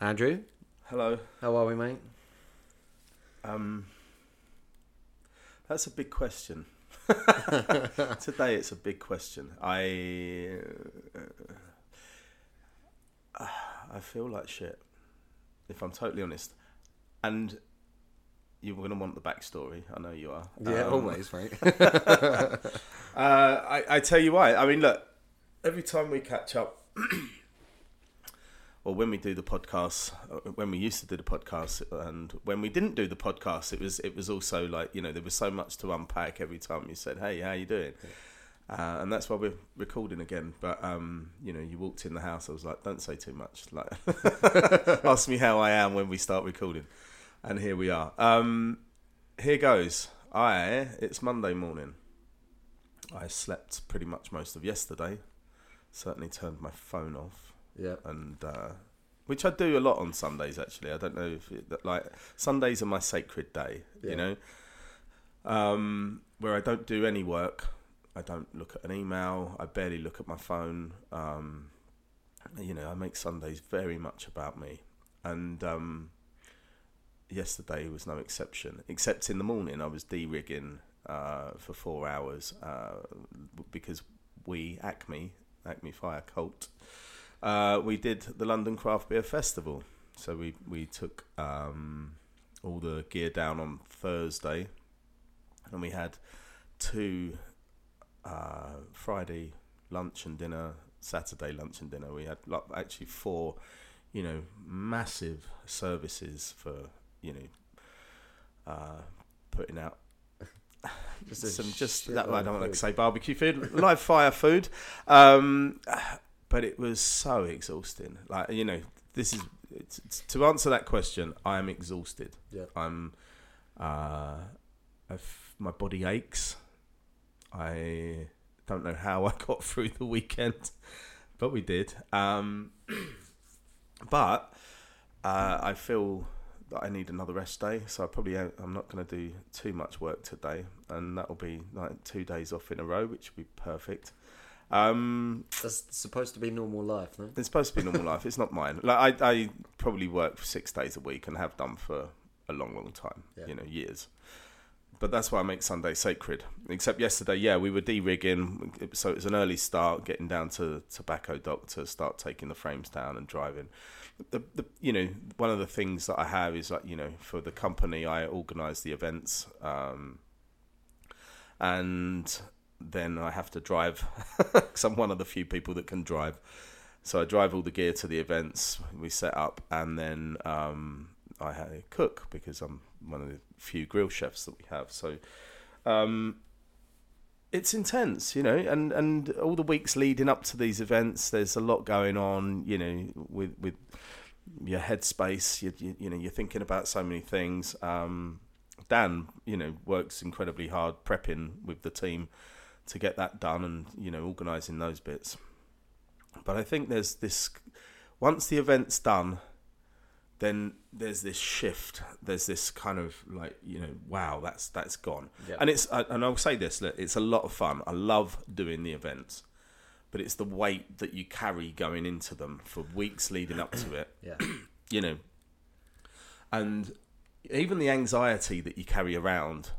Andrew, Hello. how are we, mate? Um, that's a big question. Today it's a big question. I uh, I feel like shit, if I'm totally honest. And you're going to want the backstory. I know you are. Yeah, Um, always, mate. Uh, I, I tell you why. I mean, look, every time we catch up, or when we do the podcast, uh, when we used to do the podcast, and when we didn't do the podcast, it was it was also like you know there was so much to unpack every time you said, "Hey, how you doing?" Uh, and that's why we're recording again. But um, you know, you walked in the house. I was like, "Don't say too much." Like, ask me how I am when we start recording. And here we are. Um, here goes. I. It's Monday morning. I slept pretty much most of yesterday. Certainly turned my phone off, yeah. and uh, which I do a lot on Sundays. Actually, I don't know if it, like Sundays are my sacred day. Yeah. You know, um, where I don't do any work. I don't look at an email. I barely look at my phone. Um, you know, I make Sundays very much about me, and um, yesterday was no exception. Except in the morning, I was de-rigging uh, for four hours uh, because we Acme Acme Fire Cult uh, we did the London Craft Beer Festival. So we we took um, all the gear down on Thursday, and we had two uh, Friday lunch and dinner, Saturday lunch and dinner. We had like, actually four, you know, massive services for you know uh, putting out Just some just that I don't food. to say barbecue food, live fire food, um, but it was so exhausting. Like you know, this is to answer that question. I am exhausted. Yeah. I'm. Uh, I've, my body aches. I don't know how I got through the weekend, but we did. Um, but uh, I feel that I need another rest day, so I probably I'm not going to do too much work today, and that'll be like two days off in a row, which will be perfect. Um, That's supposed to be normal life, no? it's supposed to be normal life. It's not mine. Like I, I probably work for six days a week and have done for a long, long time. Yeah. You know, years. But that's why I make Sunday sacred. Except yesterday, yeah, we were de-rigging, so it was an early start, getting down to Tobacco Dock to start taking the frames down and driving. The, the, you know, one of the things that I have is like, you know, for the company, I organise the events, um, and then I have to drive because I'm one of the few people that can drive. So I drive all the gear to the events. We set up, and then um, I cook because I'm one of the few grill chefs that we have. So um, it's intense, you know, and and all the weeks leading up to these events, there's a lot going on, you know, with with your headspace. You you, you know, you're thinking about so many things. Um, Dan, you know, works incredibly hard prepping with the team to get that done and you know organising those bits. But I think there's this once the event's done, then there's this shift. There's this kind of like you know, wow, that's that's gone. Yeah. And it's and I'll say this: look, it's a lot of fun. I love doing the events, but it's the weight that you carry going into them for weeks leading up to it. Yeah. You know, and even the anxiety that you carry around,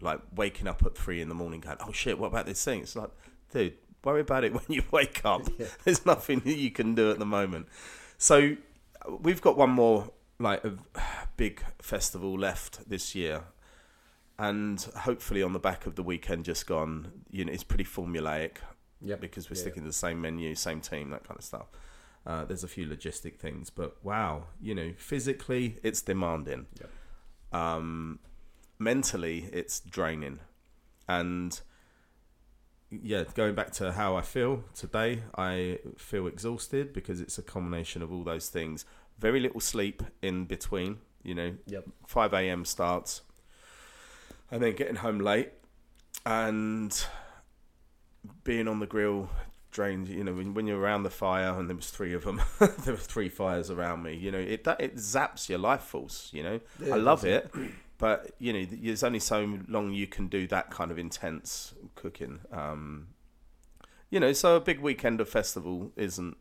like waking up at three in the morning, going, "Oh shit, what about this thing?" It's like, dude, worry about it when you wake up. There's nothing that you can do at the moment. So we've got one more like a big festival left this year, and hopefully on the back of the weekend just gone, you know, it's pretty formulaic. Yep. Because we're Yeah. sticking to the same menu, same team, that kind of stuff. Uh, there's a few logistic things, but wow, you know, physically it's demanding. Um, mentally it's draining, and yeah, going back to how I feel today, I feel exhausted because it's a combination of all those things. Very little sleep in between, you know. Yep. 5 a.m. starts, and then getting home late, and being on the grill drained. You know, when, when you're around the fire, and there was three of them, there were three fires around me. You know, it that it zaps your life force. You know, Yeah, I love does, it, but you know, there's only so long you can do that kind of intense cooking. Um, you know, so a big weekend of festival isn't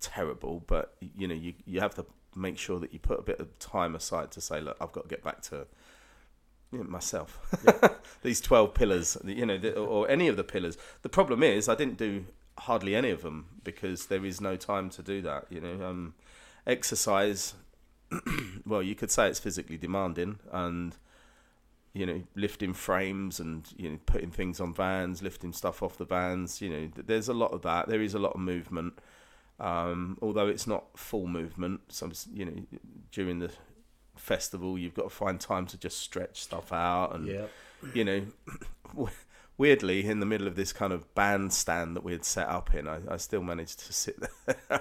terrible, but you know, you you have to make sure that you put a bit of time aside to say, look, I've got to get back to you know, myself. These twelve pillars, you know, the, or any of the pillars. The problem is, I didn't do hardly any of them because there is no time to do that. You know, um, exercise. well, you could say it's physically demanding, and you know, lifting frames and you know, putting things on vans, lifting stuff off the vans. You know, there's a lot of that. There is a lot of movement, um, although it's not full movement. Some, you know, during the festival, you've got to find time to just stretch stuff out and Yep. you know, weirdly, in the middle of this kind of bandstand that we had set up in, I, I still managed to sit there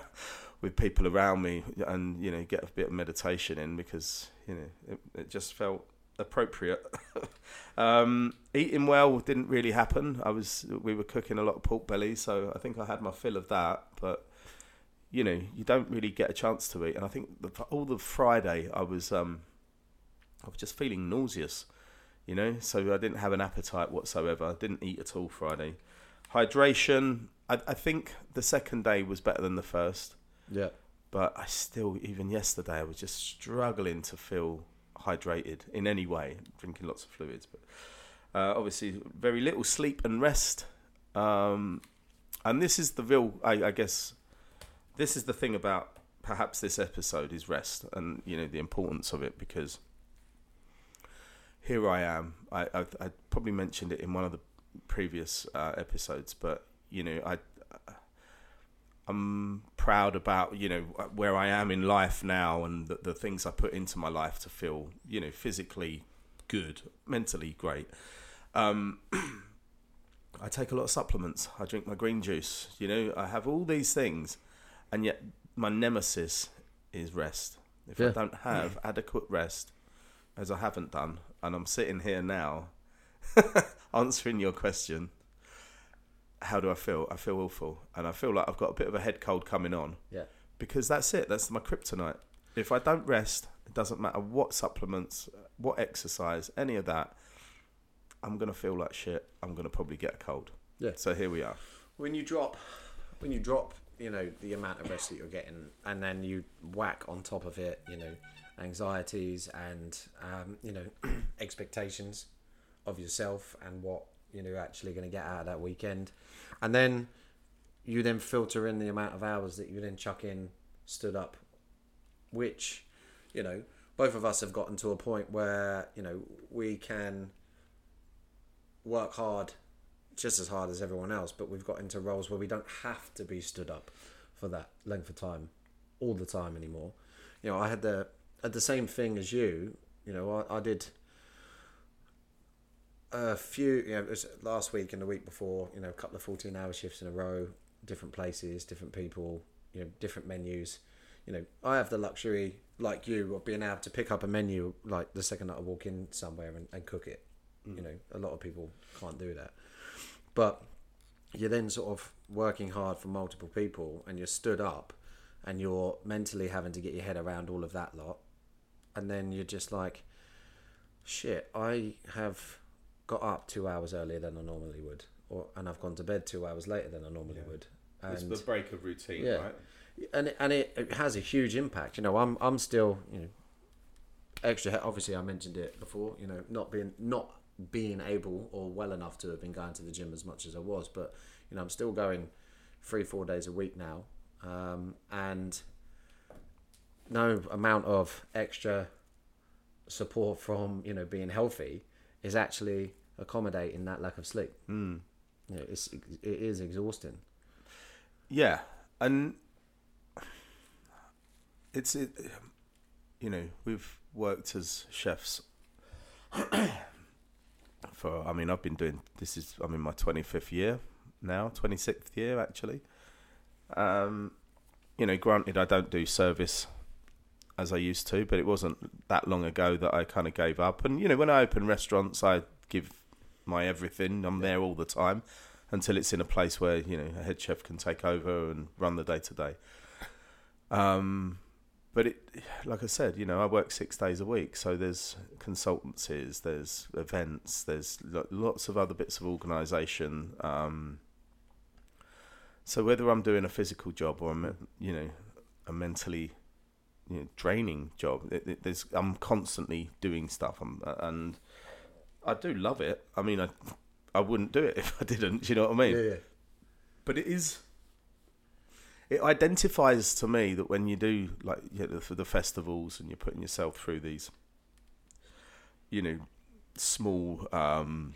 with people around me and, you know, get a bit of meditation in because, you know, it, it just felt appropriate. um, eating well didn't really happen. I was, we were cooking a lot of pork belly, so I think I had my fill of that, but you know, you don't really get a chance to eat. And I think the, all the Friday, I was, um, I was just feeling nauseous you know so i didn't have an appetite whatsoever i didn't eat at all friday hydration I, I think the second day was better than the first Yeah. but i still even yesterday i was just struggling to feel hydrated in any way drinking lots of fluids but uh, obviously very little sleep and rest um, and this is the real I, I guess this is the thing about perhaps this episode is rest and you know the importance of it because here I am. I, I, I probably mentioned it in one of the previous uh, episodes, but you know, I I'm proud about you know where I am in life now and the, the things I put into my life to feel you know physically good, mentally great. Um, I take a lot of supplements. I drink my green juice. You know, I have all these things, and yet my nemesis is rest. If I don't have adequate rest, as I haven't done, and I'm sitting here now answering your question, how do I feel? I feel awful, and I feel like I've got a bit of a head cold coming on Yeah. because that's it. That's my kryptonite. If I don't rest, it doesn't matter what supplements, what exercise, any of that. I'm gonna feel like shit. I'm gonna probably get a cold. Yeah. So here we are. when you drop when you drop you know the amount of rest that you're getting and then you whack on top of it you know anxieties and um, you know expectations of yourself and what you know actually going to get out of that weekend and then you then filter in the amount of hours that you then chuck in stood up which you know both of us have gotten to a point where you know we can work hard just as hard as everyone else, but we've got into roles where we don't have to be stood up for that length of time all the time anymore. You know, I had the had the same thing as you. You know, I, I did a few. You know, it was last week and the week before. You know, a couple of fourteen hour shifts in a row, different places, different people. You know, different menus. You know, I have the luxury, like you, of being able to pick up a menu like the second that I walk in somewhere and, and cook it. Mm. You know, a lot of people can't do that. but you're then sort of working hard for multiple people, and you're stood up, and you're mentally having to get your head around all of that lot, and then you're just like, shit, I have got up two hours earlier than I normally would, or and I've gone to bed two hours later than I normally would. It's And the break of routine, yeah, right? and it, and it, it has a huge impact. You know, I'm I'm still you know extra. Obviously, I mentioned it before. You know, not being not being able or well enough to have been going to the gym as much as I was, but you know, I'm still going three four days a week now, um, and no amount of extra support from you know being healthy is actually accommodating that lack of sleep. Mm. You know, it's it is exhausting. Yeah, and it's it. You know, we've worked as chefs for. I mean, I've been doing this is. I'm in my 25th year now, 26th year actually. Um, you know, granted, I don't do service as I used to, but it wasn't that long ago that I kind of gave up. And you know, when I open restaurants, I give my everything. I'm there all the time until it's in a place where you know a head chef can take over and run the day to day. Um, but it, like I said, you know, I work six days a week, so there's consultancies, there's events, there's lots of other bits of organisation. Um, so whether I'm doing a physical job or I'm, you know a mentally you know, draining job, it, it, there's I'm constantly doing stuff, I'm, and I do love it. I mean, I I wouldn't do it if I didn't. Do you know what I mean? Yeah, But it is. It identifies to me that when you do like you know, for the festivals and you're putting yourself through these, you know, small. Um,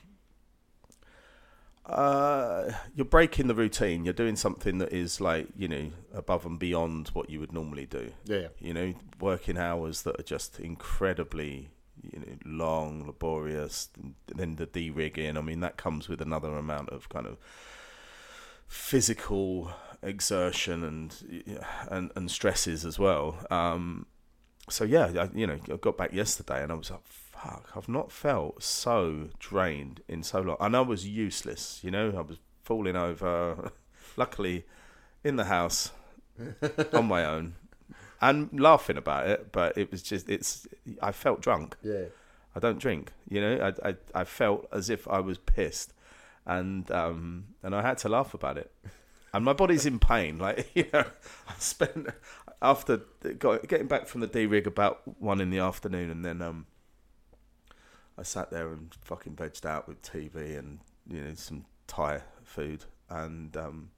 uh, you're breaking the routine. You're doing something that is like you know above and beyond what you would normally do. Yeah. You know, working hours that are just incredibly you know long, laborious. And then the de rigging. I mean, that comes with another amount of kind of physical exertion and and and stresses as well. Um, so yeah, I, you know, I got back yesterday and I was like, "Fuck, I've not felt so drained in so long." And I was useless. You know, I was falling over. Luckily, in the house on my own and laughing about it, but it was just it's. I felt drunk. Yeah. I don't drink. You know, I I, I felt as if I was pissed, and um and I had to laugh about it. And my body's in pain. Like you know, I spent after got, getting back from the D rig about one in the afternoon, and then um I sat there and fucking vegged out with TV and you know some Thai food, and um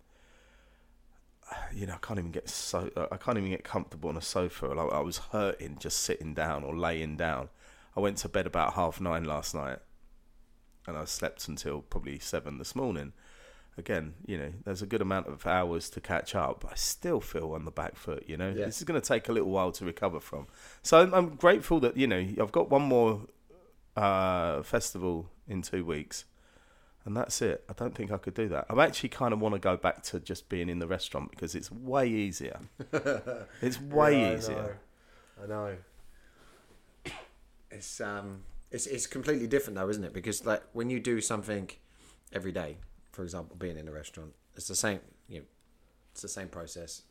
you know I can't even get so I can't even get comfortable on a sofa. Like I was hurting just sitting down or laying down. I went to bed about half nine last night, and I slept until probably seven this morning. Again, you know, there's a good amount of hours to catch up, but I still feel on the back foot. You know, Yeah. this is going to take a little while to recover from. So I'm, I'm grateful that you know I've got one more uh, festival in two weeks, and that's it. I don't think I could do that. I actually kind of want to go back to just being in the restaurant because it's way easier. it's way Yeah, I easier. know. I know. It's um, it's it's completely different though, isn't it? Because like when you do something every day, for example, being in a restaurant, it's the same. You know, it's the same process,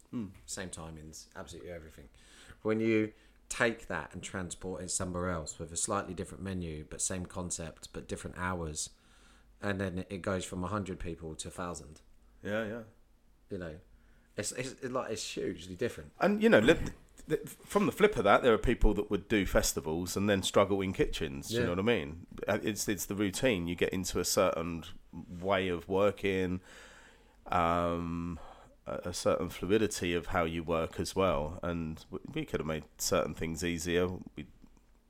same timings, absolutely everything. When you take that and transport it somewhere else with a slightly different menu, but same concept, but different hours, and then it goes from hundred people to thousand. Yeah, yeah. You know, it's it's it, like it's hugely different. And you know, from the flip of that, there are people that would do festivals and then struggle in kitchens. Yeah. You know what I mean? Uh, It's it's the routine. You get into a certain way of working, um, a, certain fluidity of how you work as well. And we, we could have made certain things easier. We,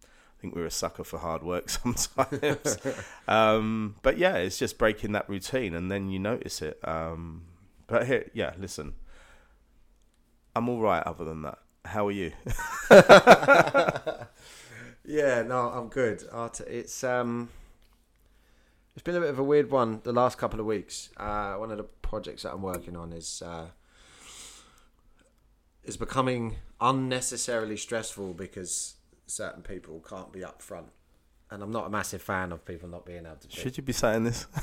I think we're a sucker for hard work sometimes. um, but yeah, it's just breaking that routine, and then you notice it. Um, but here, yeah, listen. I'm all right. Other than that, how are you? Yeah, no, I'm good. It's um, it's been a bit of a weird one the last couple of weeks. Uh, one of the projects that I'm working on is uh, is becoming unnecessarily stressful because certain people can't be up front and I'm not a massive fan of people not being able to. Should you be saying this?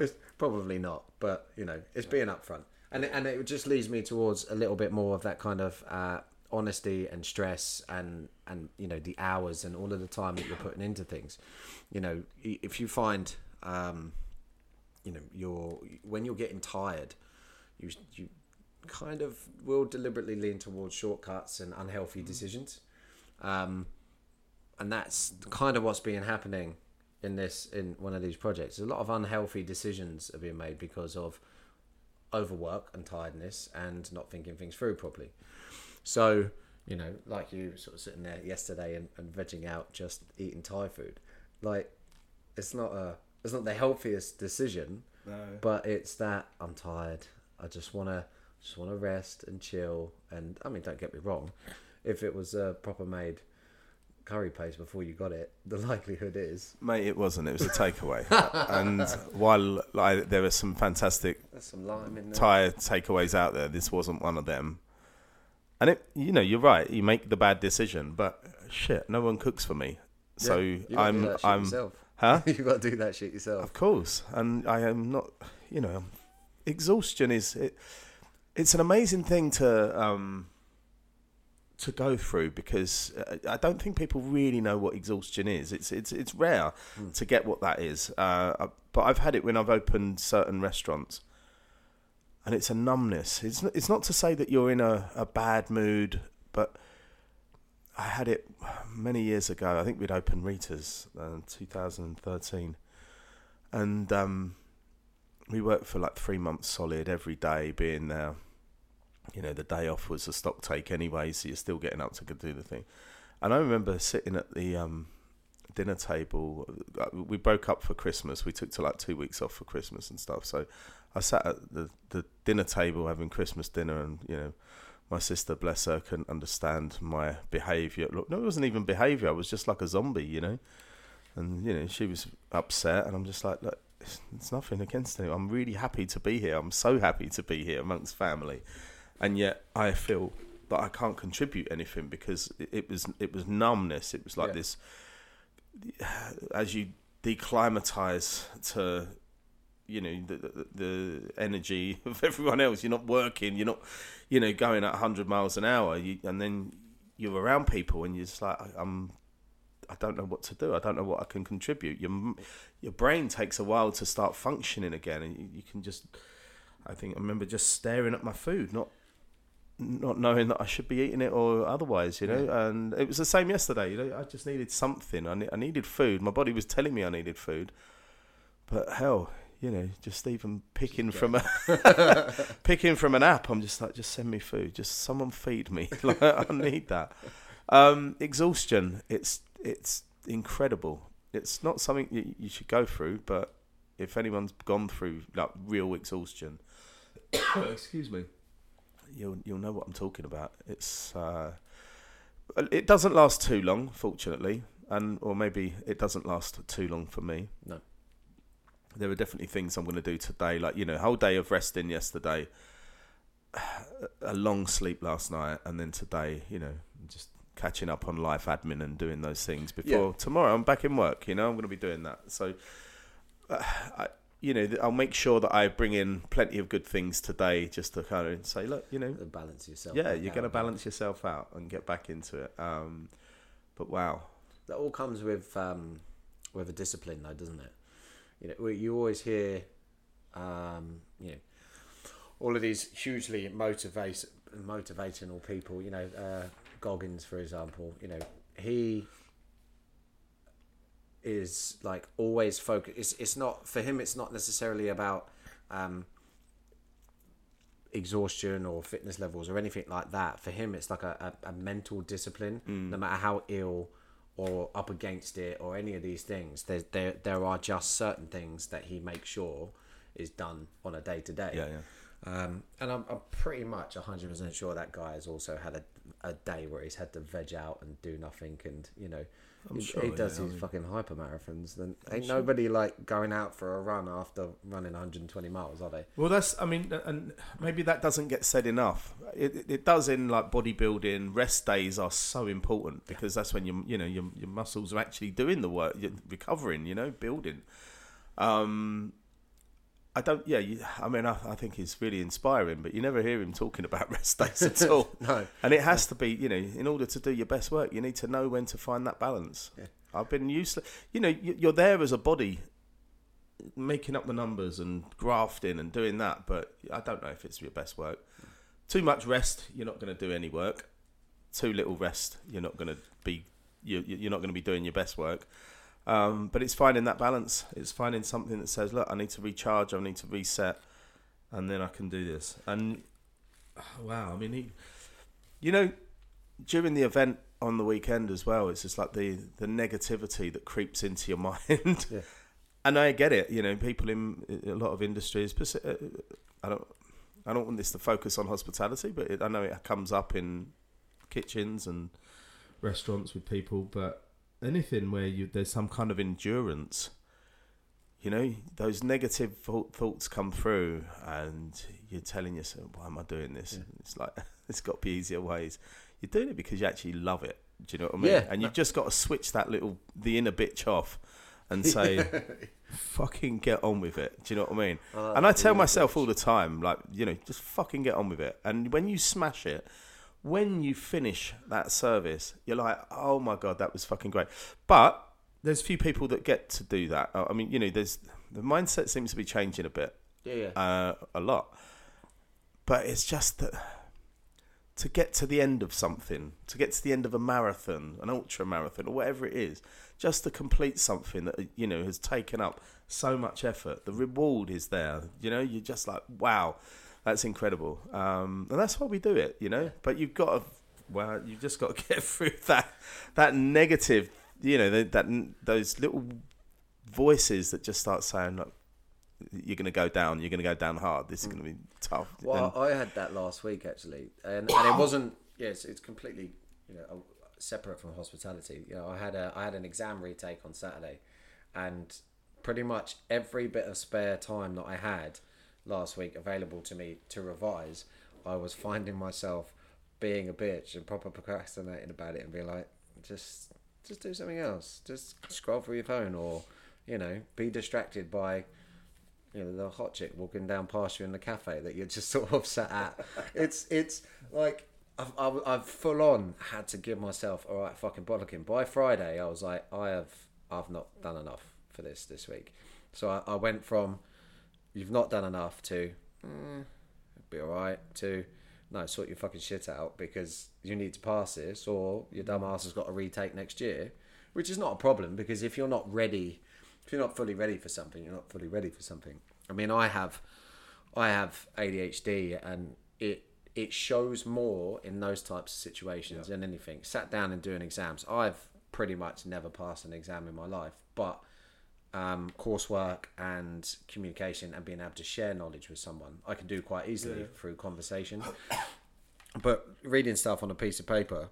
It's probably not, but you know, it's being upfront, and it, and it just leads me towards a little bit more of that kind of uh, honesty and stress, and and you know the hours and all of the time that you're putting into things. You know, if you find, um, you know, you're when you're getting tired, you you kind of will deliberately lean towards shortcuts and unhealthy decisions. Um, and that's kind of what's been happening in this in one of these projects. A lot of unhealthy decisions are being made because of overwork and tiredness and not thinking things through properly. So, you know, like you sort of sitting there yesterday and, and vegging out just eating Thai food. Like it's not a it's not the healthiest decision. But it's that I'm tired. I just wanna just wanna rest and chill and I mean don't get me wrong. If it was a proper made curry paste before you got it, the likelihood is Mate, it wasn't. It was a takeaway. and while like, there are some fantastic there's some lime in there. Thai takeaways out there, this wasn't one of them. And it, you know, you're right. You make the bad decision, but shit, no one cooks for me. So you gotta do I'm, that shit I'm, yourself. Huh? You've got to do that shit yourself. Of course, and I am not. You know, exhaustion is it, it's an amazing thing to um, to go through because uh, I don't think people really know what exhaustion is. It's it's it's rare to get what that is. Uh, but I've had it when I've opened certain restaurants, and it's a numbness. It's n- it's not to say that you're in a, a bad mood, but I had it many years ago. I think we'd opened Rita's uh, 2013, and um, we worked for like three months solid every day, being there. You know, the day off was a stock take anyway, so you're still getting up to do the thing. And I remember sitting at the um, dinner table. uh, We broke up for Christmas. We took to like two weeks off for Christmas and stuff. So I sat at the, the dinner table having Christmas dinner, and you know, my sister, bless her, couldn't understand my behaviour. Look, no, it wasn't even behaviour. I was just like a zombie, you know. And you know, she was upset, and I'm just like, look, it's, it's nothing against it. I'm really happy to be here. I'm so happy to be here amongst family, and yet I feel that I can't contribute anything because it, it was it was numbness. It was like Yeah. this. As you declimatize to you know the, the the energy of everyone else. You're not working. You're not, you know, going at 100 miles an hour. You, and then you're around people, and you're just like, I- I'm. I don't know what to do. I don't know what I can contribute. Your your brain takes a while to start functioning again, and you, you can just. I think I remember just staring at my food, not not knowing that I should be eating it or otherwise, you know. And it was the same yesterday. You know, I just needed something. I, ne- I needed food. My body was telling me I needed food, but hell, you know, just even picking from a picking from an app, I'm just like, just send me food. Just someone feed me. like I need that. Um, exhaustion. It's it's incredible. It's not something you, you should go through, but if anyone's gone through like real exhaustion, excuse me, you'll you'll know what I'm talking about. It's uh, it doesn't last too long, fortunately, and or maybe it doesn't last too long for me. No. There are definitely things I'm going to do today, like you know, whole day of resting yesterday, a long sleep last night, and then today, you know, just catching up on life admin and doing those things before Yeah. tomorrow. I'm back in work. You know, I'm going to be doing that. So, uh, I, you know, I'll make sure that I bring in plenty of good things today, just to kind of say, look, you know, balance yourself. yeah, you're going to balance yourself out and get back into it. Um, but wow, That all comes with um, with a discipline, though, doesn't it? You know, you always hear, um, you know, all of these hugely motivate motivational people. You know, uh, Goggins, for example. You know, he is like always focused. It's it's not for him. It's not necessarily about um, exhaustion or fitness levels or anything like that. For him, it's like a, a, a mental discipline. No matter how ill or up against it or any of these things, there there there are just certain things that he makes sure is done on a day to day. Yeah, yeah. Um, and I'm, I'm pretty much 100% sure that guy has also had a, a day where he's had to veg out and do nothing and, you know, he, sure, he does yeah, I mean- fucking hyper marathons. Then ain't nobody like going out for a run after running 120 miles, are they? Well, that's. I mean, and maybe that doesn't get said enough. It, it, it does in like bodybuilding. Rest days are so important because that's when you you know your your muscles are actually doing the work, you're recovering. You know, building. Um, I don't. Yeah, you, I mean, I, I think he's really inspiring, but you never hear him talking about rest days at all. No. and it has to be. You know, in order to do your best work, you need to know when to find that balance. Yeah. I've been useless. You know, you- you're there as a body making up the numbers and grafting and doing that, but I don't know if it's your best work. Too much rest, you're not going to do any work. Too little rest, you're not going to be you you- you're not going to be doing your best work. Um, but it's finding that balance. It's finding something that says, look, I need to recharge, I need to reset, and then I can do this. And wow, I mean, he, you know, during the event on the weekend as well, it's just like the the negativity that creeps into your mind. Yeah. And I get it, you know, people in a lot of industries. uh, I don't, I don't want this to focus on hospitality, but it, I know it comes up in kitchens and restaurants with people. But anything where you there's some kind of endurance, you know, those negative thought, thoughts come through, and you're telling yourself, "Why am I doing this?" It's like it's got to be easier ways. You're doing it because you actually love it. Do you know what I mean? Yeah. And you've just got to switch that little the inner bitch off and say, "Fucking get on with it." Do you know what I mean? Oh, and I tell myself all the time, like you know, just fucking get on with it. And when you smash it, when you finish that service, you're like, "Oh my god, that was fucking great." But there's few people that get to do that. I mean, you know, there's the mindset seems to be changing a bit Yeah, yeah. uh, a lot. But it's just that to get to the end of something, to get to the end of a marathon, an ultra marathon, or whatever it is, just to complete something that you know has taken up so much effort, the reward is there. You know, you're just like, wow, that's incredible, um, and that's why we do it. You know, but you've got to, well, you've just got to get through that that negative, you know, that, that those little voices that just start saying like you're going to go down. You're going to go down hard. This is going to be tough. Well, And- I had that last week actually, and, and it wasn't. Yes, it's completely you know separate from hospitality. You know, I had a I had an exam retake on Saturday, and pretty much every bit of spare time that I had last week available to me to revise, I was finding myself being a bitch and proper procrastinating about it and being like, just just do something else. Just scroll through your phone or you know be distracted by you know the hot chick walking down past you in the cafe that you're just sort of sat at. it's it's like I've, I've, full on had to give myself all right fucking bollocking. By Friday, I was like, I have I've not done enough for this this week. So I, I went from you've not done enough to eh, be all right to no sort your fucking shit out because you need to pass this or your dumb ass has got to retake next year, which is not a problem because if you're not ready if you're not fully ready for something, you're not fully ready for something. I mean, I have, I have ADHD, and it it shows more in those types of situations than anything. Sat down and doing exams. I've pretty much never passed an exam in my life, but um, coursework and communication and being able to share knowledge with someone, I can do quite easily through conversation. But reading stuff on a piece of paper,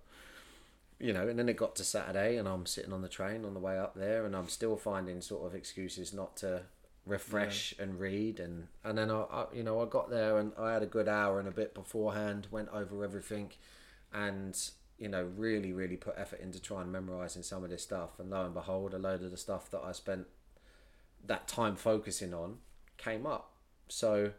you know, and then it got to Saturday, and I'm sitting on the train on the way up there, and I'm still finding sort of excuses not to refresh and read, and and then I, I, you know, I got there and I had a good hour and a bit beforehand, went over everything, and you know, really, really put effort into trying memorizing some of this stuff, and lo and behold, a load of the stuff that I spent that time focusing on came up, so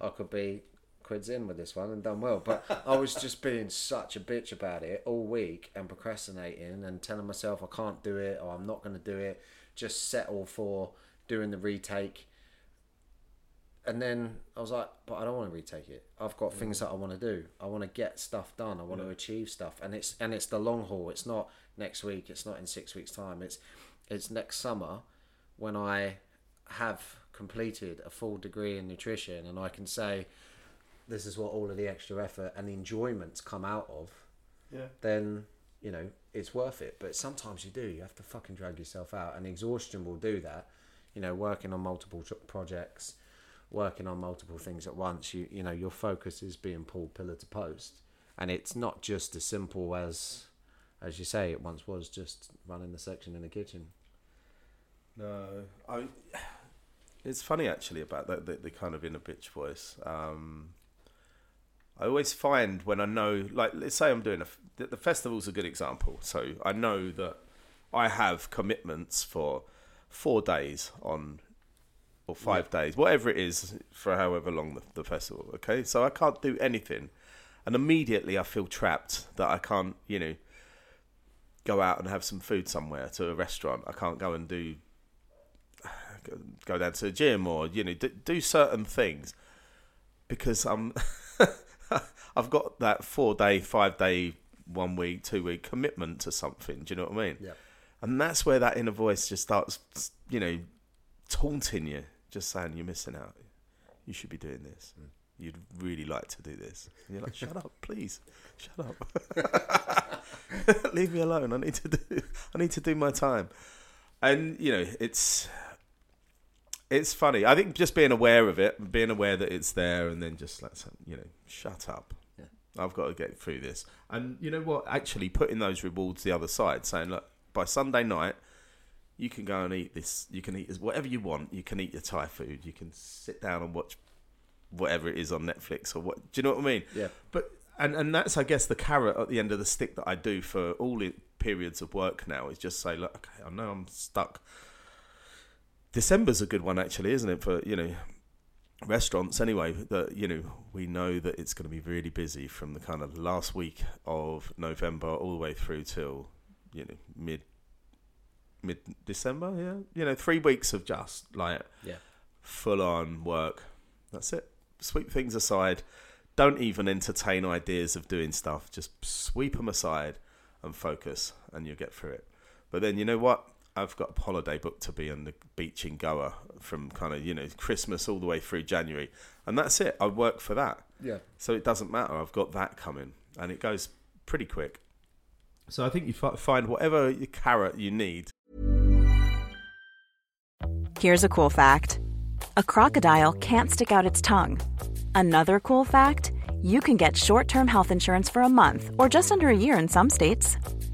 I could be quids in with this one and done well. But I was just being such a bitch about it all week and procrastinating and telling myself I can't do it or I'm not going to do it. Just settle for doing the retake. And then I was like, but I don't want to retake it. I've got mm. things that I want to do. I want to get stuff done. I want to achieve stuff, and it's and it's the long haul. It's not next week. It's not in six weeks' time. It's it's next summer when I have completed a full degree in nutrition and I can say this is what all of the extra effort and the enjoyments come out of, Yeah. then you know it's worth it. But sometimes you do. You have to fucking drag yourself out, and exhaustion will do that. You know, working on multiple projects, working on multiple things at once, you you know your focus is being pulled pillar to post, and it's not just as simple as as you say it once was just running the section in the kitchen. No, I. It's funny actually about that the, the kind of inner bitch voice. Um, I always find when I know, like, let's say I'm doing a the, the festival's a good example. So I know that I have commitments for four days on or five days, whatever it is, for however long the, the festival. Okay, so I can't do anything, and immediately I feel trapped that I can't, you know, go out and have some food somewhere to a restaurant. I can't go and do go down to the gym or you know do, do certain things because I'm I've got that four day, five day, one week, two week commitment to something. Do you know what I mean? Yeah. And that's where that inner voice just starts, you know, taunting you, just saying you're missing out. You should be doing this. Mm. You'd really like to do this. And you're like, shut up, please, shut up. Leave me alone. I need to do. I need to do my time. And you know, it's it's funny. I think just being aware of it, being aware that it's there, and then just like you know, shut up. Yeah. I've got to get through this. And you know what? Actually, putting those rewards the other side, saying, look, by Sunday night, you can go and eat this. You can eat whatever you want. You can eat your Thai food. You can sit down and watch whatever it is on Netflix or what. Do you know what I mean? Yeah. But and and that's I guess the carrot at the end of the stick that I do for all periods of work now is just say, look, okay, I know I'm stuck. December's a good one actually, isn't it? For you know, restaurants anyway. That you know we know that it's going to be really busy from the kind of last week of November all the way through till you know mid mid December. Yeah, you know three weeks of just like Yeah. full on work. That's it. Sweep things aside. Don't even entertain ideas of doing stuff. Just sweep them aside and focus, and you'll get through it. But then you know what? I've got a holiday booked to be on the beach in Goa from kind of you know Christmas all the way through January, and that's it. I work for that. Yeah. So it doesn't matter. I've got that coming, and it goes pretty quick. So I think you fi- find whatever carrot you need Here's a cool fact a crocodile can't stick out its tongue. Another cool fact you can get short term health insurance for a month or just under a year in some states.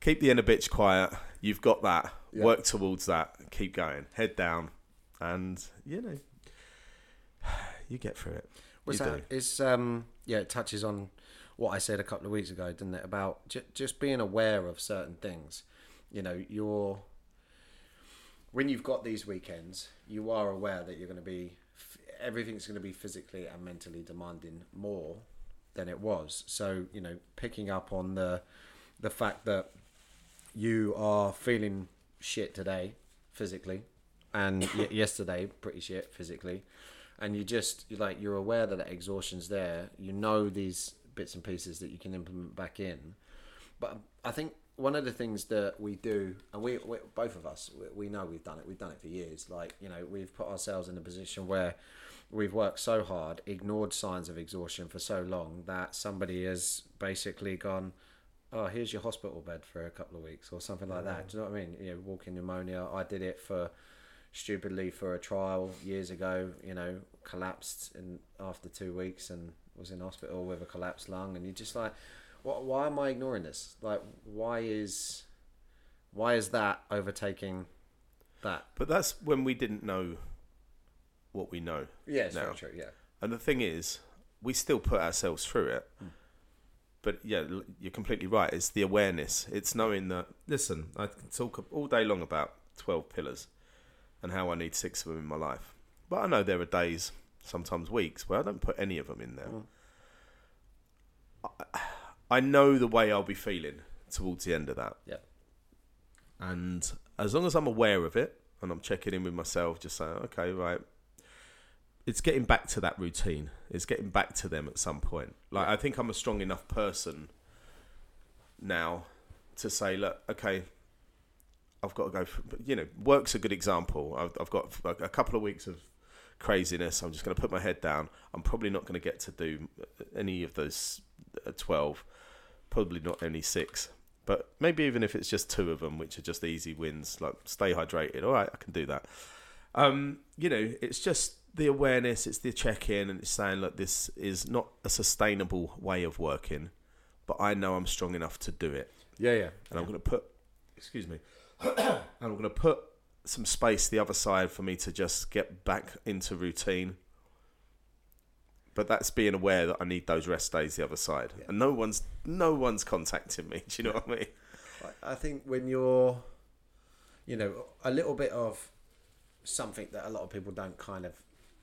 keep the inner bitch quiet. You've got that. Work towards that. Keep going. Head down, and you know, you get through it. What's you that? do. It's um yeah, it touches on what I said a couple of weeks ago, didn't it? About j- just being aware of certain things. You know, you're when you've got these weekends, you are aware that you're going to be everything's going to be physically and mentally demanding more than it was. So you know, picking up on the the fact that you are feeling shit today physically and y- yesterday pretty shit physically and you just you're like you're aware that that exhaustion's there you know these bits and pieces that you can implement back in but i think one of the things that we do and we, we both of us we, we know we've done it we've done it for years like you know we've put ourselves in a position where we've worked so hard, ignored signs of exhaustion for so long that somebody has basically gone, "Oh, here's your hospital bed for a couple of weeks" or something like that. Do you know what I mean? You know, walking pneumonia. I did it for stupidly for a trial years ago. You know, collapsed in after two weeks and was in hospital with a collapsed lung, and you're just like, "What? Why am I ignoring this? Like, why is why is that overtaking that?" But that's when we didn't know what we know. Yeah, it's now. very true. Yeah. And the thing is, we still put ourselves through it. Hmm. But yeah, you're completely right. It's the awareness. It's knowing that. Listen, I can talk all day long about twelve pillars and how I need six of them in my life. But I know there are days, sometimes weeks, where I don't put any of them in there. Mm. I, I know the way I'll be feeling towards the end of that. Yeah. And as long as I'm aware of it and I'm checking in with myself, just saying, okay, right, it's getting back to that routine. It's getting back to them at some point. Like, I think I'm a strong enough person now to say, look, okay, I've got to go. For, you know, work's a good example. I've, I've got like, a couple of weeks of craziness. I'm just going to put my head down. I'm probably not going to get to do any of those uh, 12, probably not only six. But maybe even if it's just two of them, which are just easy wins, like stay hydrated. All right, I can do that. Um, you know, it's just the awareness, it's the check in, and it's saying, look, this is not a sustainable way of working, but I know I'm strong enough to do it. Yeah, yeah. And I'm going to put, excuse me, and I'm going to put some space the other side for me to just get back into routine. But that's being aware that I need those rest days the other side, and no one's no one's contacting me. Do you know what I mean? I think when you're, you know, a little bit of something that a lot of people don't kind of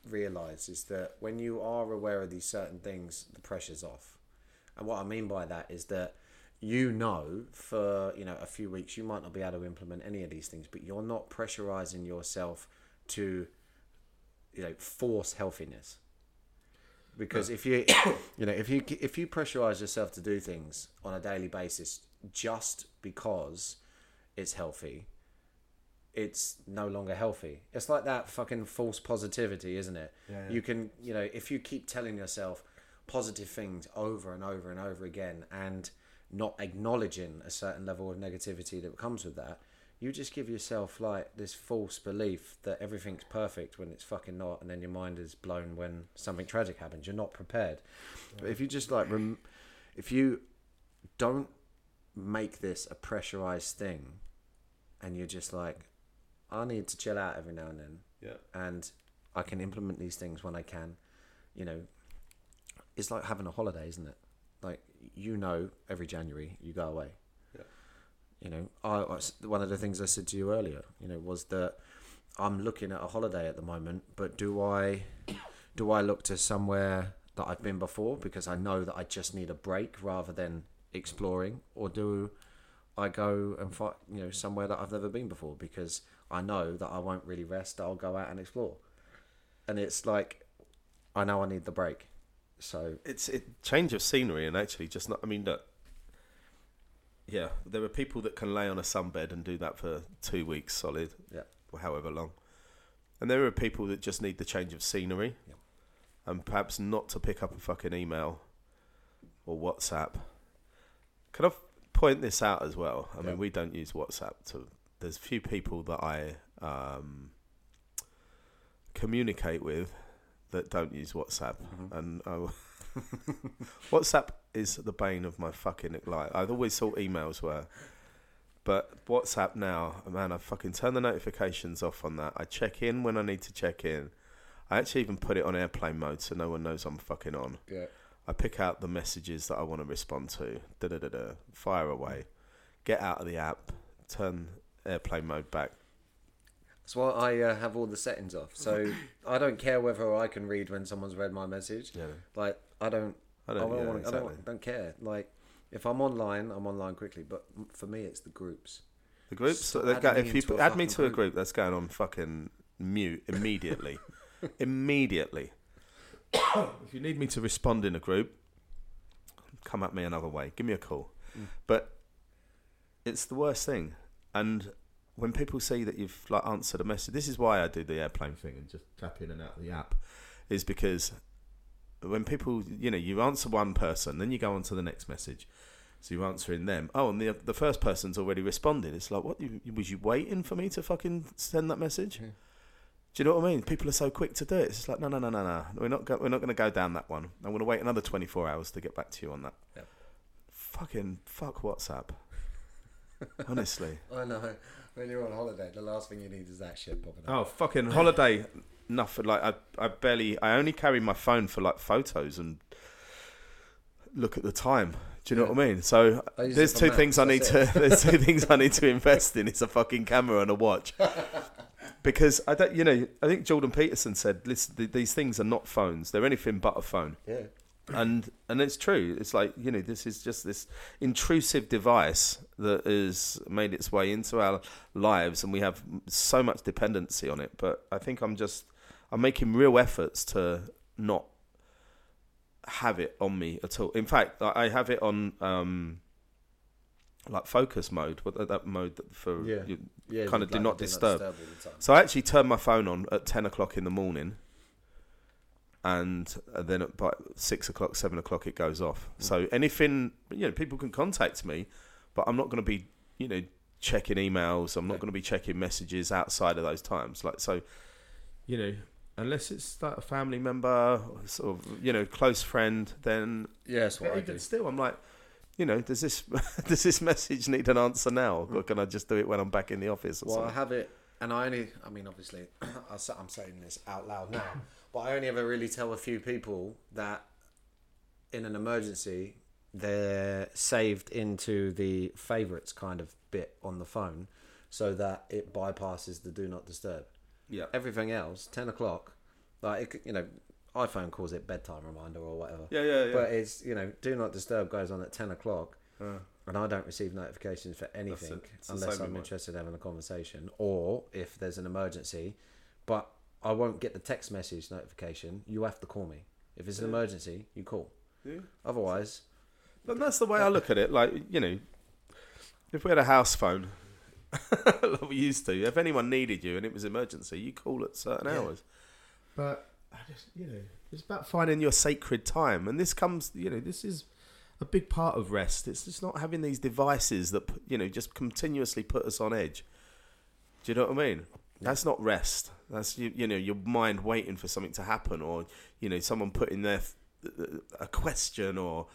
realize is that when you are aware of these certain things, the pressure's off. And what I mean by that is that you know for you know a few weeks you might not be able to implement any of these things, but you're not pressurizing yourself to, you know, force healthiness. Because if you, you know, if you if you pressurize yourself to do things on a daily basis just because it's healthy, it's no longer healthy. It's like that fucking false positivity, isn't it? You can, you know, if you keep telling yourself positive things over and over and over again and not acknowledging a certain level of negativity that comes with that, you just give yourself like this false belief that everything's perfect when it's fucking not, and then your mind is blown when something tragic happens. You're not prepared. But if you just like, rem- if you don't make this a pressurized thing, and you're just like, I need to chill out every now and then, Yeah. and I can implement these things when I can, you know, it's like having a holiday, isn't it? Like you know, every January you go away. Yeah. You know, I I one of the things I said to you earlier, you know, was that I'm looking at a holiday at the moment, but do I do I look to somewhere that I've been before because I know that I just need a break rather than exploring, or do I go and find you know somewhere that I've never been before because I know that I won't really rest. I'll go out and explore, and it's like I know I need the break, so it's it change of scenery and actually just not. I mean, look, yeah, there are people that can lay on a sunbed and do that for two weeks solid, yeah, or however long, and there are people that just need the change of scenery, Yeah. and perhaps not to pick up a fucking email or WhatsApp. Can I point this out as well? I Yeah. mean, we don't use WhatsApp. To there's few people that I um, communicate with that don't use WhatsApp, and I, WhatsApp is the bane of my fucking life. I've always thought emails were, but WhatsApp now, man, I fucking turn the notifications off on that. I check in when I need to check in. I actually even put it on airplane mode so no one knows I'm fucking on. yeah. I pick out the messages that I want to respond to. Da da da da. Fire away. Get out of the app. Turn airplane mode back. That's why I uh, have all the settings off. So I don't care whether I can read when someone's read my message. Yeah. Like I don't. I I don't- don't. yeah, want, I exactly. don't, don't care. Like if I'm online, I'm online quickly. But for me, it's the groups. The groups. They've got, if you put, add me to a group. group, that's going on fucking mute immediately. immediately. if you need me to respond in a group, come at me another way. Give me a call. Mm. But it's the worst thing. And when people see that you've like answered a message, this is why I do the airplane thing and just tap in and out of the app. is because when people, you know, you answer one person, then you go on to the next message. So you're answering them. Oh, and the the first person's already responded. It's like, what? You, was you waiting for me to fucking send that message? Do you know what I mean? People are so quick to do it. It's like, no, no, no, no, no. We're not. Go- we're not going to go down that one. I'm going to wait another 24 hours to get back to you on that. Yep. Fucking fuck WhatsApp. Honestly. I know. When you're on holiday, the last thing you need is that shit popping up. Oh, fucking holiday. Nothing. Like I, I barely. I only carry my phone for like photos and look at the time. Do you know what I mean? So I there's two things I need that's to. There's two things I need to invest in. It's a fucking camera and a watch. Because I don't, you know, I think Jordan Peterson said, "Listen, th- these things are not phones. They're anything but a phone." Yeah. And and it's true. It's like you know, this is just this intrusive device that has made its way into our lives, and we have so much dependency on it. But I think I'm just I'm making real efforts to not have it on me at all. In fact, I have it on um like focus mode, what that- mode that for Yeah. you Yeah. kind of do like not disturb. the. So I actually turned my phone on at ten o'clock in the morning, and then at about six o'clock, seven o'clock, it goes off. So anything, you know, people can contact me, but I'm not going to be, you know, checking emails. I'm not Yeah. going to be checking messages outside of those times. Like so, you know, unless it's like a family member, or sort of, you know, close friend, then Yeah, but I even still, I'm like. You know, does this does this message need an answer now, or can I just do it when I'm back in the office? Or Well, I have it, and I only, I mean, obviously, I'm saying this out loud now, but I only ever really tell a few people that in an emergency, they're saved into the favorites kind of bit on the phone so that it bypasses the do not disturb. yeah, Everything else, 10 o'clock, like, it, you know, iPhone calls it bedtime reminder or whatever. Yeah, yeah, yeah. But it's, you know, do not disturb goes on at 10 o'clock. And I don't receive notifications for anything unless I'm interested in having a conversation or if there's an emergency. But I won't get the text message notification. You have to call me. If it's an emergency, you call. Otherwise, But that's the way I look at it. Like, you know, if we had a house phone, like we used to, if anyone needed you and it was emergency, you call at certain hours. But I just, you know, it's about finding your sacred time. And this comes, you know, this is a big part of rest. It's just not having these devices that, you know, just continuously put us on edge. Do you know what I mean? That's not rest. That's you, you know your mind waiting for something to happen, or you know someone putting their uh, a question or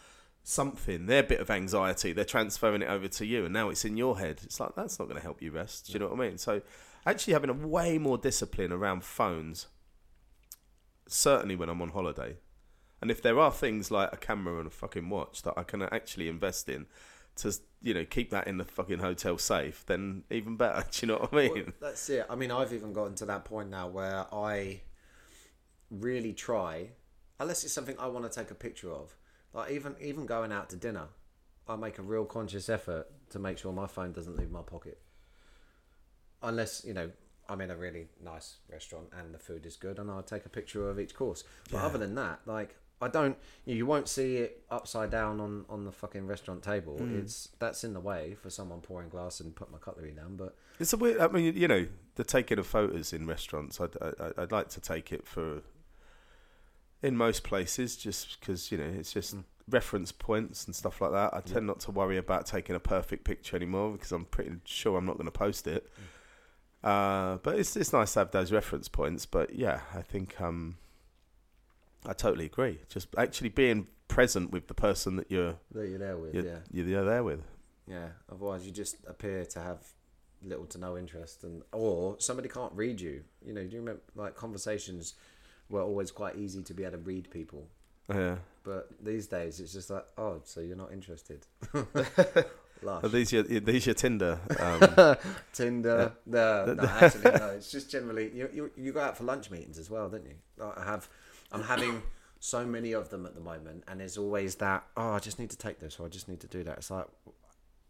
something. Their bit of anxiety, they're transferring it over to you, and now it's in your head. It's like that's not going to help you rest. Do you know what I mean? So actually having a way more discipline around phones, certainly when I'm on holiday, and if there are things like a camera and a fucking watch that I can actually invest in to you know keep that in the fucking hotel safe, then even better. Do you know what I mean? Well, that's it. I mean, I've even gotten to that point now where I really try, unless it's something I want to take a picture of. Like even even going out to dinner, I make a real conscious effort to make sure my phone doesn't leave my pocket. Unless you know I'm in a really nice restaurant and the food is good, and I'll take a picture of each course. But other than that, like. I don't. You, won't see it upside down on, on the fucking restaurant table. It's that's in the way for someone pouring glass and put my cutlery down. But It's a weird. I mean, you know, the taking of photos in restaurants. I'd, I, I'd like to take it for in most places, just because you know it's just reference points and stuff like that. I tend not to worry about taking a perfect picture anymore because I'm pretty sure I'm not going to post it. Uh, but it's it's nice to have those reference points. But yeah, I think um, I totally agree. Just actually being present with the person that you're that you're there with, you're, yeah. you're there with. Yeah, otherwise you just appear to have little to no interest, and or somebody can't read you. You know, do you remember like conversations were always quite easy to be able to read people, Yeah. but these days it's just like, oh, so you're not interested. Lush. Are these your are these your Tinder? Um, Tinder, no, no, actually no. It's just generally you, you you go out for lunch meetings as well, don't you? I have, I'm having so many of them at the moment, and there's always that. Oh, I just need to take this, or I just need to do that. It's like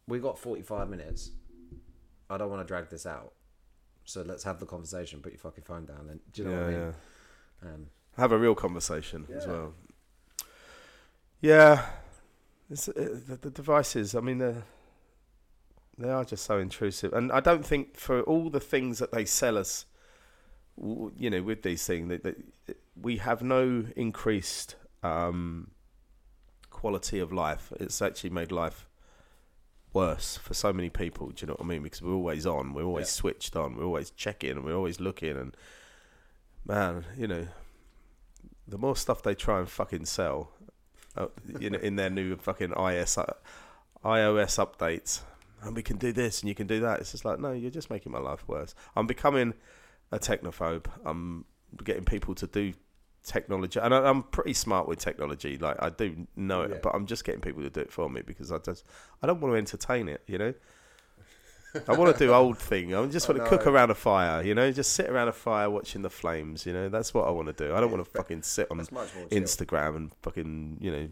we got 45 minutes. I don't want to drag this out, so let's have the conversation. Put your fucking phone down, and do you know yeah, what I mean? yeah. Um, have a real conversation as well. Yeah, it's, uh, the, the devices. I mean, they're, they are just so intrusive, and I don't think for all the things that they sell us, you know, with these things, that, that we have no increased um, quality of life. It's actually made life worse for so many people. Do you know what I mean? Because we're always on, we're always Yeah. switched on, we're always checking, and we're always looking. And man, you know, the more stuff they try and fucking sell, uh, you know, in their new fucking IS, uh, iOS updates, and we can do this and you can do that. It's just like, no, you're just making my life worse. I'm becoming a technophobe. I'm getting people to do technology, and I, I'm pretty smart with technology. Like I do know it, Yeah. but I'm just getting people to do it for me because I just I don't want to entertain it. You know. I want to do old thing. I just want to cook around a fire, you know, just sit around a fire watching the flames, you know. That's what I want to do. I don't want to fucking sit on more chill. Instagram and fucking, you know,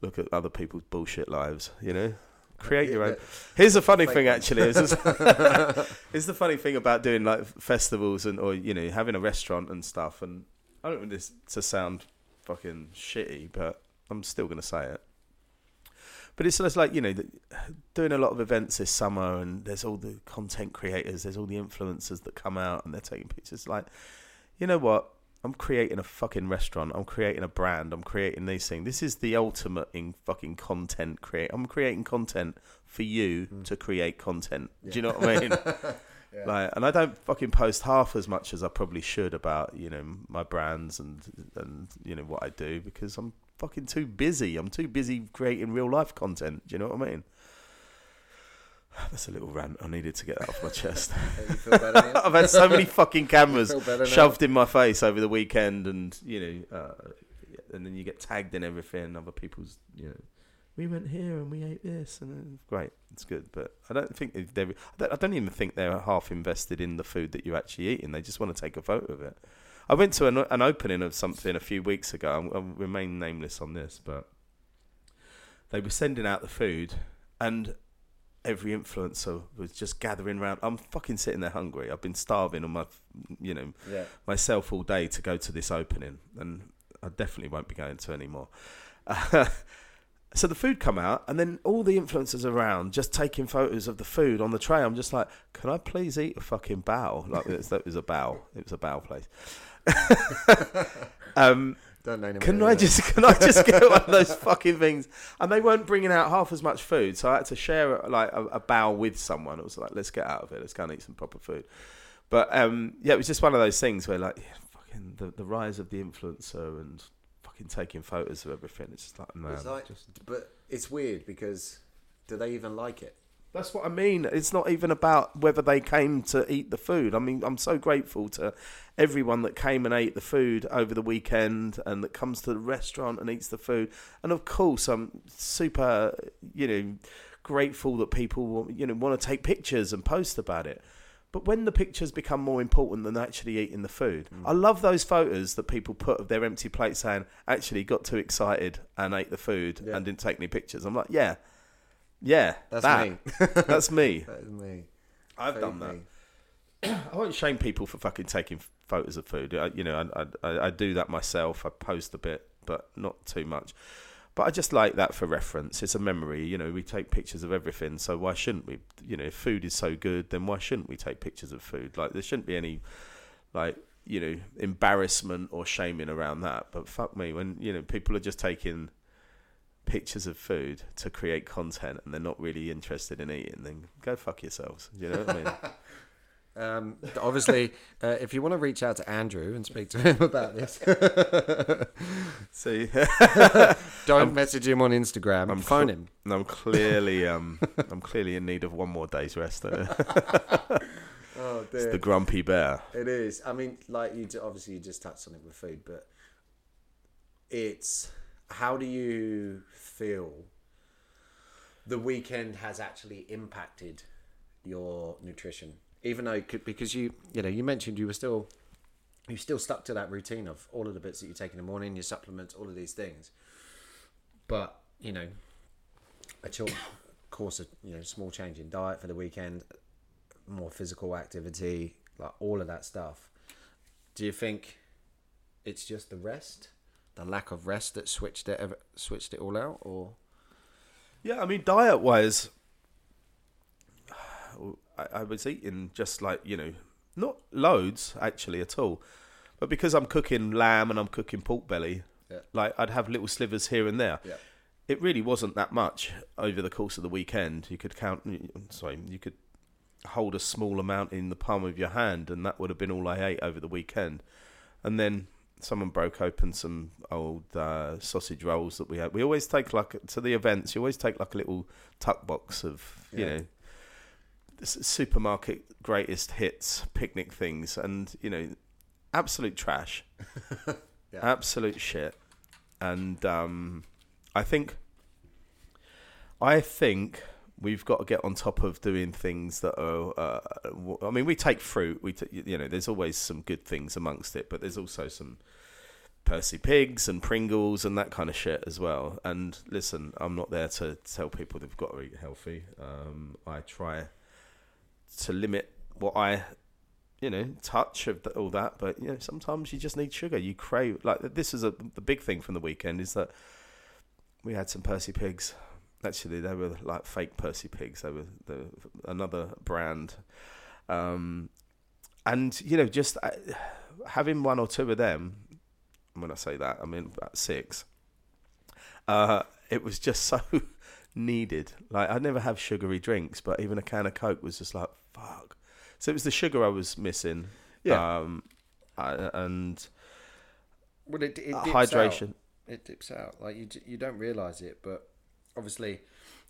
look at other people's bullshit lives, you know. Create your own. Here's the funny thing, actually. Is is the funny thing about doing like festivals and or you know having a restaurant and stuff. And I don't want this to sound fucking shitty, but I'm still gonna say it. But it's just like you know, doing a lot of events this summer, and there's all the content creators, there's all the influencers that come out and they're taking pictures. Like, you know what? I'm creating a fucking restaurant. I'm creating a brand. I'm creating these things. This is the ultimate in fucking content create. I'm creating content for you mm. to create content. Do you know what I mean? Like, and I don't fucking post half as much as I probably should about you know my brands and and you know what I do because I'm fucking too busy. I'm too busy creating real life content. Do you know what I mean? That's a little rant. I needed to get that off my chest. You feel better now? I've had so many fucking cameras feel better now? shoved in my face over the weekend, and you know, uh, and then you get tagged in everything. And other people's, you know, we went here and we ate this, and then, great, it's good. But I don't think they're, I don't, I don't even think they're half invested in the food that you're actually eating. They just want to take a photo of it. I went to an, an opening of something a few weeks ago. I'll remain nameless on this, but they were sending out the food, and every influencer was just gathering around. I'm fucking sitting there hungry. I've been starving on my, you know, Yeah. myself all day to go to this opening, and I definitely won't be going to anymore. so the food come out, and then all the influencers around just taking photos of the food on the tray. I'm just like, can I please eat a fucking bao? Like it was, that was a bao. It was a bao place. um, Don't know can I just can I just get one of those fucking things? And they weren't bringing out half as much food, so I had to share like a, a bowl with someone. It was like, let's get out of it. Let's go and eat some proper food. But um, yeah, it was just one of those things where like, yeah, fucking the, the rise of the influencer and fucking taking photos of everything. It's just like, man, It's like, just but it's weird because do they even like it? That's what I mean. It's not even about whether they came to eat the food. I mean, I'm so grateful to everyone that came and ate the food over the weekend and that comes to the restaurant and eats the food. And of course, I'm super, you know, grateful that people, you know, want to take pictures and post about it. But when the pictures become more important than actually eating the food, mm. I love those photos that people put of their empty plate saying, actually got too excited and ate the food Yeah. and didn't take any pictures. I'm like, yeah, yeah, That's that. me. That's me. That is me. I've Fake done that. me. I won't shame people for fucking taking photos of food. I, you know, I, I, I do that myself. I post a bit, but not too much. But I just like that for reference. It's a memory. You know, we take pictures of everything, so why shouldn't we? You know, if food is so good, then why shouldn't we take pictures of food? Like, there shouldn't be any, like, you know, embarrassment or shaming around that. But fuck me, when you know people are just taking pictures of food to create content and they're not really interested in eating, then go fuck yourselves. You know what I mean? Um, obviously, uh, if you want to reach out to Andrew and speak to him about this, See, don't message him on Instagram. I'm phone cl- him. and I'm clearly, um, I'm clearly in need of one more day's rest. Oh it's the grumpy bear. It is. I mean, like you obviously you just touched on it with food, but it's how do you feel the weekend has actually impacted your nutrition? Even though because you you know you mentioned you were still you still stuck to that routine of all of the bits that you take in the morning, your supplements, all of these things. But you know, a short course of you know small change in diet for the weekend, more physical activity, like all of that stuff. Do you think it's just the rest, the lack of rest that switched it switched it all out, or Yeah, I mean, diet wise, I, I was eating just like you know, not loads actually at all, But because I'm cooking lamb and I'm cooking pork belly, Yeah. like I'd have little slivers here and there. Yeah. It really wasn't that much over the course of the weekend. You could count. Sorry, you could hold a small amount in the palm of your hand, and that would have been all I ate over the weekend. And then someone broke open some old uh, sausage rolls that we had. We always take like to the events. You always take like a little tuck box of you Yeah. know supermarket greatest hits picnic things, and you know absolute trash, Yeah. absolute shit. And um, I think, I think we've got to get on top of doing things that are. Uh, I mean, we take fruit. We, t- you know, there's always some good things amongst it, but there's also some Percy Pigs and Pringles and that kind of shit as well. And listen, I'm not there to tell people they've got to eat healthy. Um, I try to limit what I, you know, touch of the, all that. But you know, sometimes you just need sugar. You crave like this is a the big thing from the weekend is that we had some Percy Pigs. Actually, they were like fake Percy Pigs. They were the, another brand. Um, and you know, just uh, having one or two of them. When I say that, I mean about six. Uh, it was just so needed. Like I never have sugary drinks, but even a can of Coke was just like fuck. So it was the sugar I was missing. Yeah. Um, I, and Well, it, it Uh, dips hydration. Out. It dips out. Like you, you don't realize it, but obviously,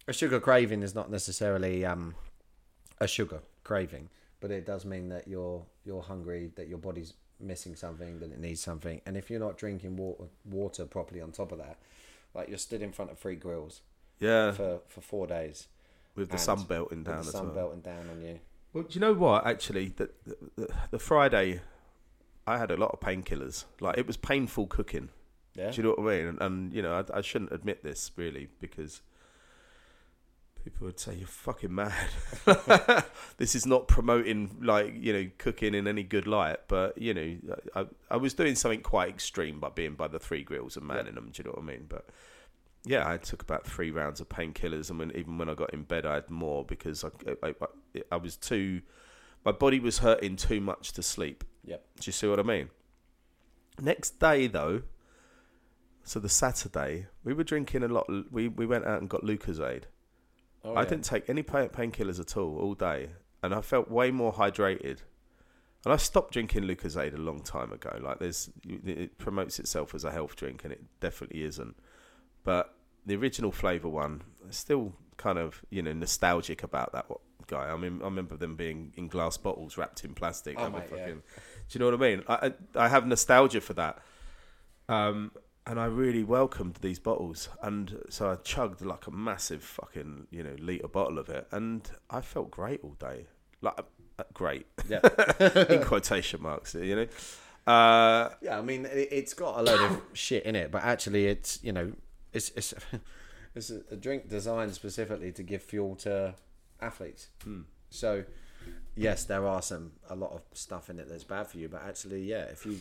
a sugar craving is not necessarily um, a sugar craving, but it does mean that you're you're hungry, that your body's missing something, that it needs something, and if you're not drinking water, water properly on top of that, like you're stood in front of three grills yeah, for for four days with the sun belting down the sun well. belting down on you. Well, do you know what? Actually, the, the, the Friday, I had a lot of painkillers. Like it was painful cooking. Yeah. Do you know what I mean? And, and you know, I, I shouldn't admit this really because people would say you're fucking mad. this is not promoting like you know cooking in any good light, but you know, I, I was doing something quite extreme by being by the three grills and manning them. Do you know what I mean? But yeah, I took about three rounds of painkillers, and when, even when I got in bed, I had more because I, I, I, I was too, my body was hurting too much to sleep. Yep. Do you see what I mean? Next day, though, so the Saturday, we were drinking a lot. We we went out and got Lucozade. Oh, I yeah. didn't take any pain painkillers at all all day, and I felt way more hydrated. And I stopped drinking Lucozade a long time ago. Like there's, it promotes itself as a health drink, and it definitely isn't. But the original flavour one, still kind of you know nostalgic about that guy. I mean, I remember them being in glass bottles wrapped in plastic. Oh, mate, yeah. Do you know what I mean? I I have nostalgia for that. Um, and I really welcomed these bottles, and so I chugged like a massive fucking you know liter bottle of it, and I felt great all day, like uh, great Yeah. in quotation marks, you know. Uh, Yeah, I mean, it, it's got a load of shit in it, but actually, it's you know, it's it's it's a, a drink designed specifically to give fuel to athletes. So, yes, there are some a lot of stuff in it that's bad for you, but actually, yeah, if you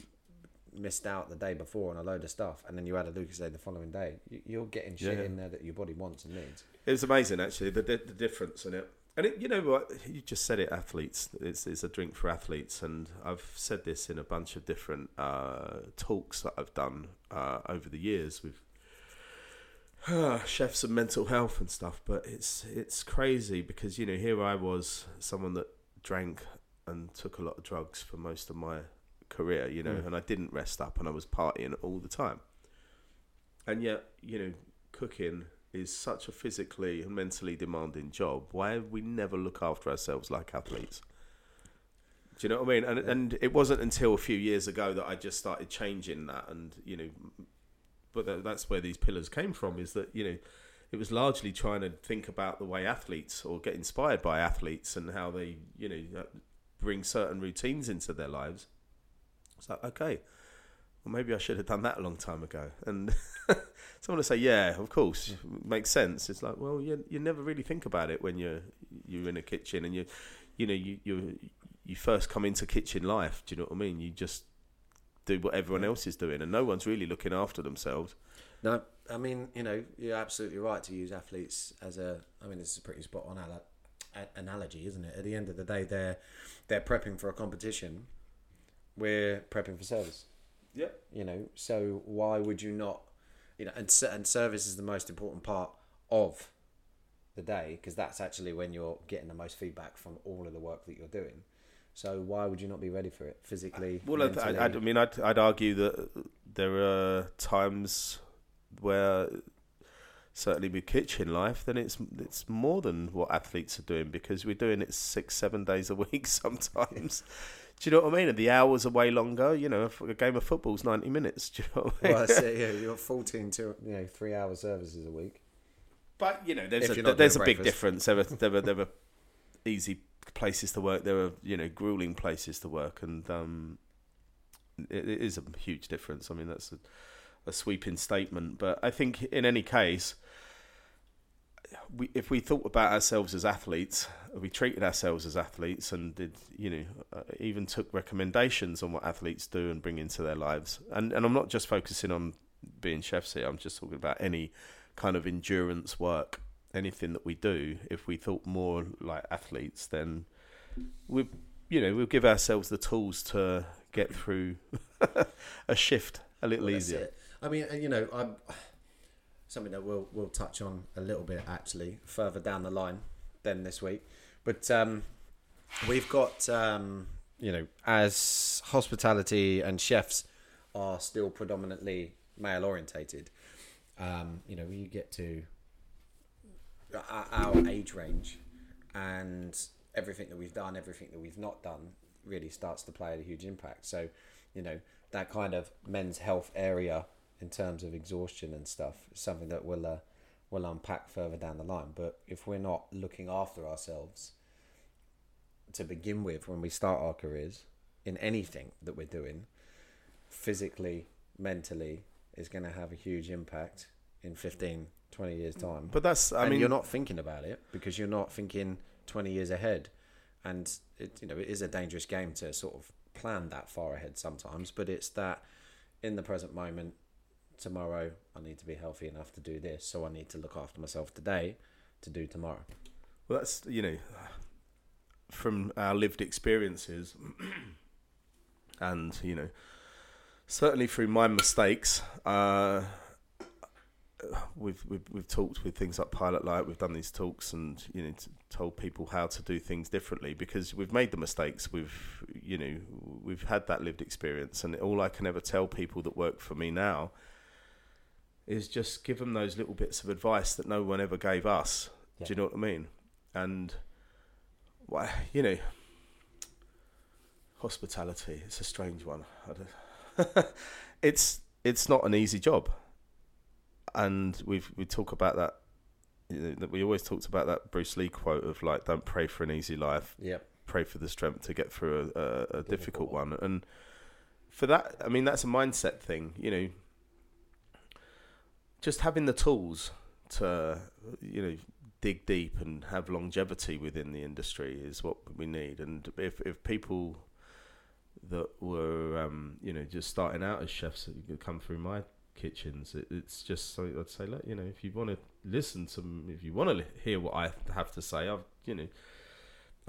missed out the day before on a load of stuff and then you had a Lucozade the following day, you, you're getting shit Yeah. in there that your body wants and needs. it was amazing actually the the difference in it. And it, you know what? You just said it. Athletes. It's, it's a drink for athletes, and I've said this in a bunch of different uh, talks that I've done uh, over the years with chefs and mental health and stuff. But it's it's crazy because you know here I was, someone that drank and took a lot of drugs for most of my career, you know, and I didn't rest up, and I was partying all the time. And yet, you know, cooking is such a physically and mentally demanding job. Why we never look after ourselves like athletes? Do you know what I mean? And and it wasn't until a few years ago that I just started changing that, and you know, but tha- that's where these pillars came from. Is that you know, it was largely trying to think about the way athletes or get inspired by athletes and how they you know uh, bring certain routines into their lives. It's like okay, well maybe I should have done that a long time ago. And someone will say, yeah, of course, makes sense. It's like, well, you you never really think about it when you're you're in a kitchen and you you know you you you first come into kitchen life. Do you know what I mean? You just do what everyone else is doing, and no one's really looking after themselves. No, I mean, you know, you're absolutely right to use athletes as a. I mean, it's a pretty spot on analogy, isn't it? At the end of the day, they're they're prepping for a competition we're prepping for service. Yep. You know, so why would you not? You know, and and service is the most important part of the day because that's actually when you're getting the most feedback from all of the work that you're doing. So why would you not be ready for it physically? Uh, well, I, I, I mean, I'd, I'd argue that there are times where certainly with kitchen life, then it's it's more than what athletes are doing because we're doing it six, seven days a week sometimes. Do you know what I mean? And the hours are way longer. You know, a game of football is ninety minutes. Do you know what I mean? Well, that's it, yeah, you're fourteen to you know three hour services a week. But you know, there's If a there's a doing big difference. There are there are there are easy places to work. There are you know grueling places to work, and um, it, it is a huge difference. I mean, that's a, a sweeping statement, but I think in any case, we, if we thought about ourselves as athletes, we treated ourselves as athletes, and did you know uh, even took recommendations on what athletes do and bring into their lives, and and I'm not just focusing on being chefs here. I'm just talking about any kind of endurance work, anything that we do. If we thought more like athletes, then we, you know, we'll give ourselves the tools to get through a shift a little Well, easier. I mean, you know, I'm something that we'll we'll touch on a little bit actually further down the line than this week. But um, we've got um, you know, as hospitality and chefs are still predominantly male orientated. Um, you know, you get to our- our age range and everything that we've done, everything that we've not done, really starts to play a huge impact. So, you know, that kind of men's health area in terms of exhaustion and stuff something that we'll uh, we'll unpack further down the line. But if we're not looking after ourselves to begin with when we start our careers in anything that we're doing, physically, mentally, is going to have a huge impact in 15, 20 years' time. But that's, I and mean, you're not thinking about it because you're not thinking 20 years ahead and it you know it is a dangerous game to sort of plan that far ahead sometimes but it's that in the present moment tomorrow I need to be healthy enough to do this so I need to look after myself today to do tomorrow Well, that's you know, from our lived experiences, and you know, certainly through my mistakes. Uh, we've, we've we've talked with things like Pilot Light. We've done these talks and you know told people how to do things differently because we've made the mistakes. We've you know we've had that lived experience, and all I can ever tell people that work for me now is just give them those little bits of advice that no one ever gave us. Do you know what I mean? And why you know hospitality it's a strange one. It's it's not an easy job. And we've we talk about that that we always talked about that Bruce Lee quote of like don't pray for an easy life. Yep. Pray for the strength to get through a, a, a difficult. one. And for that I mean that's a mindset thing you know just having the tools to you know dig deep and have longevity within the industry is what we need. And if if people that were um, you know just starting out as chefs come through my kitchens it, it's just so I'd say look you know if you want to listen to if you want to hear what I have to say I've you know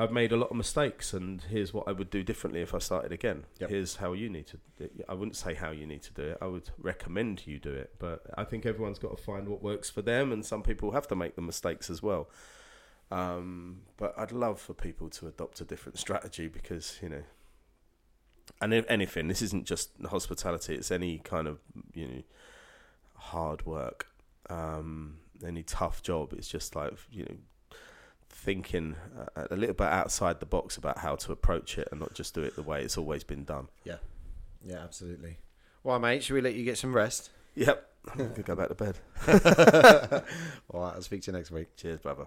I've made a lot of mistakes and here's what I would do differently if I started again Yep. here's how you need to do it. I wouldn't say how you need to do it I would recommend you do it but I think everyone's got to find what works for them and some people have to make the mistakes as well um, but I'd love for people to adopt a different strategy because you know and if anything, this isn't just hospitality; it's any kind of you know hard work, um, any tough job. It's just like you know thinking uh, a little bit outside the box about how to approach it and not just do it the way it's always been done. yeah yeah absolutely well mate should we let you get some rest Yep, I'm gonna go back to bed. all right I'll speak to you next week Cheers, brother.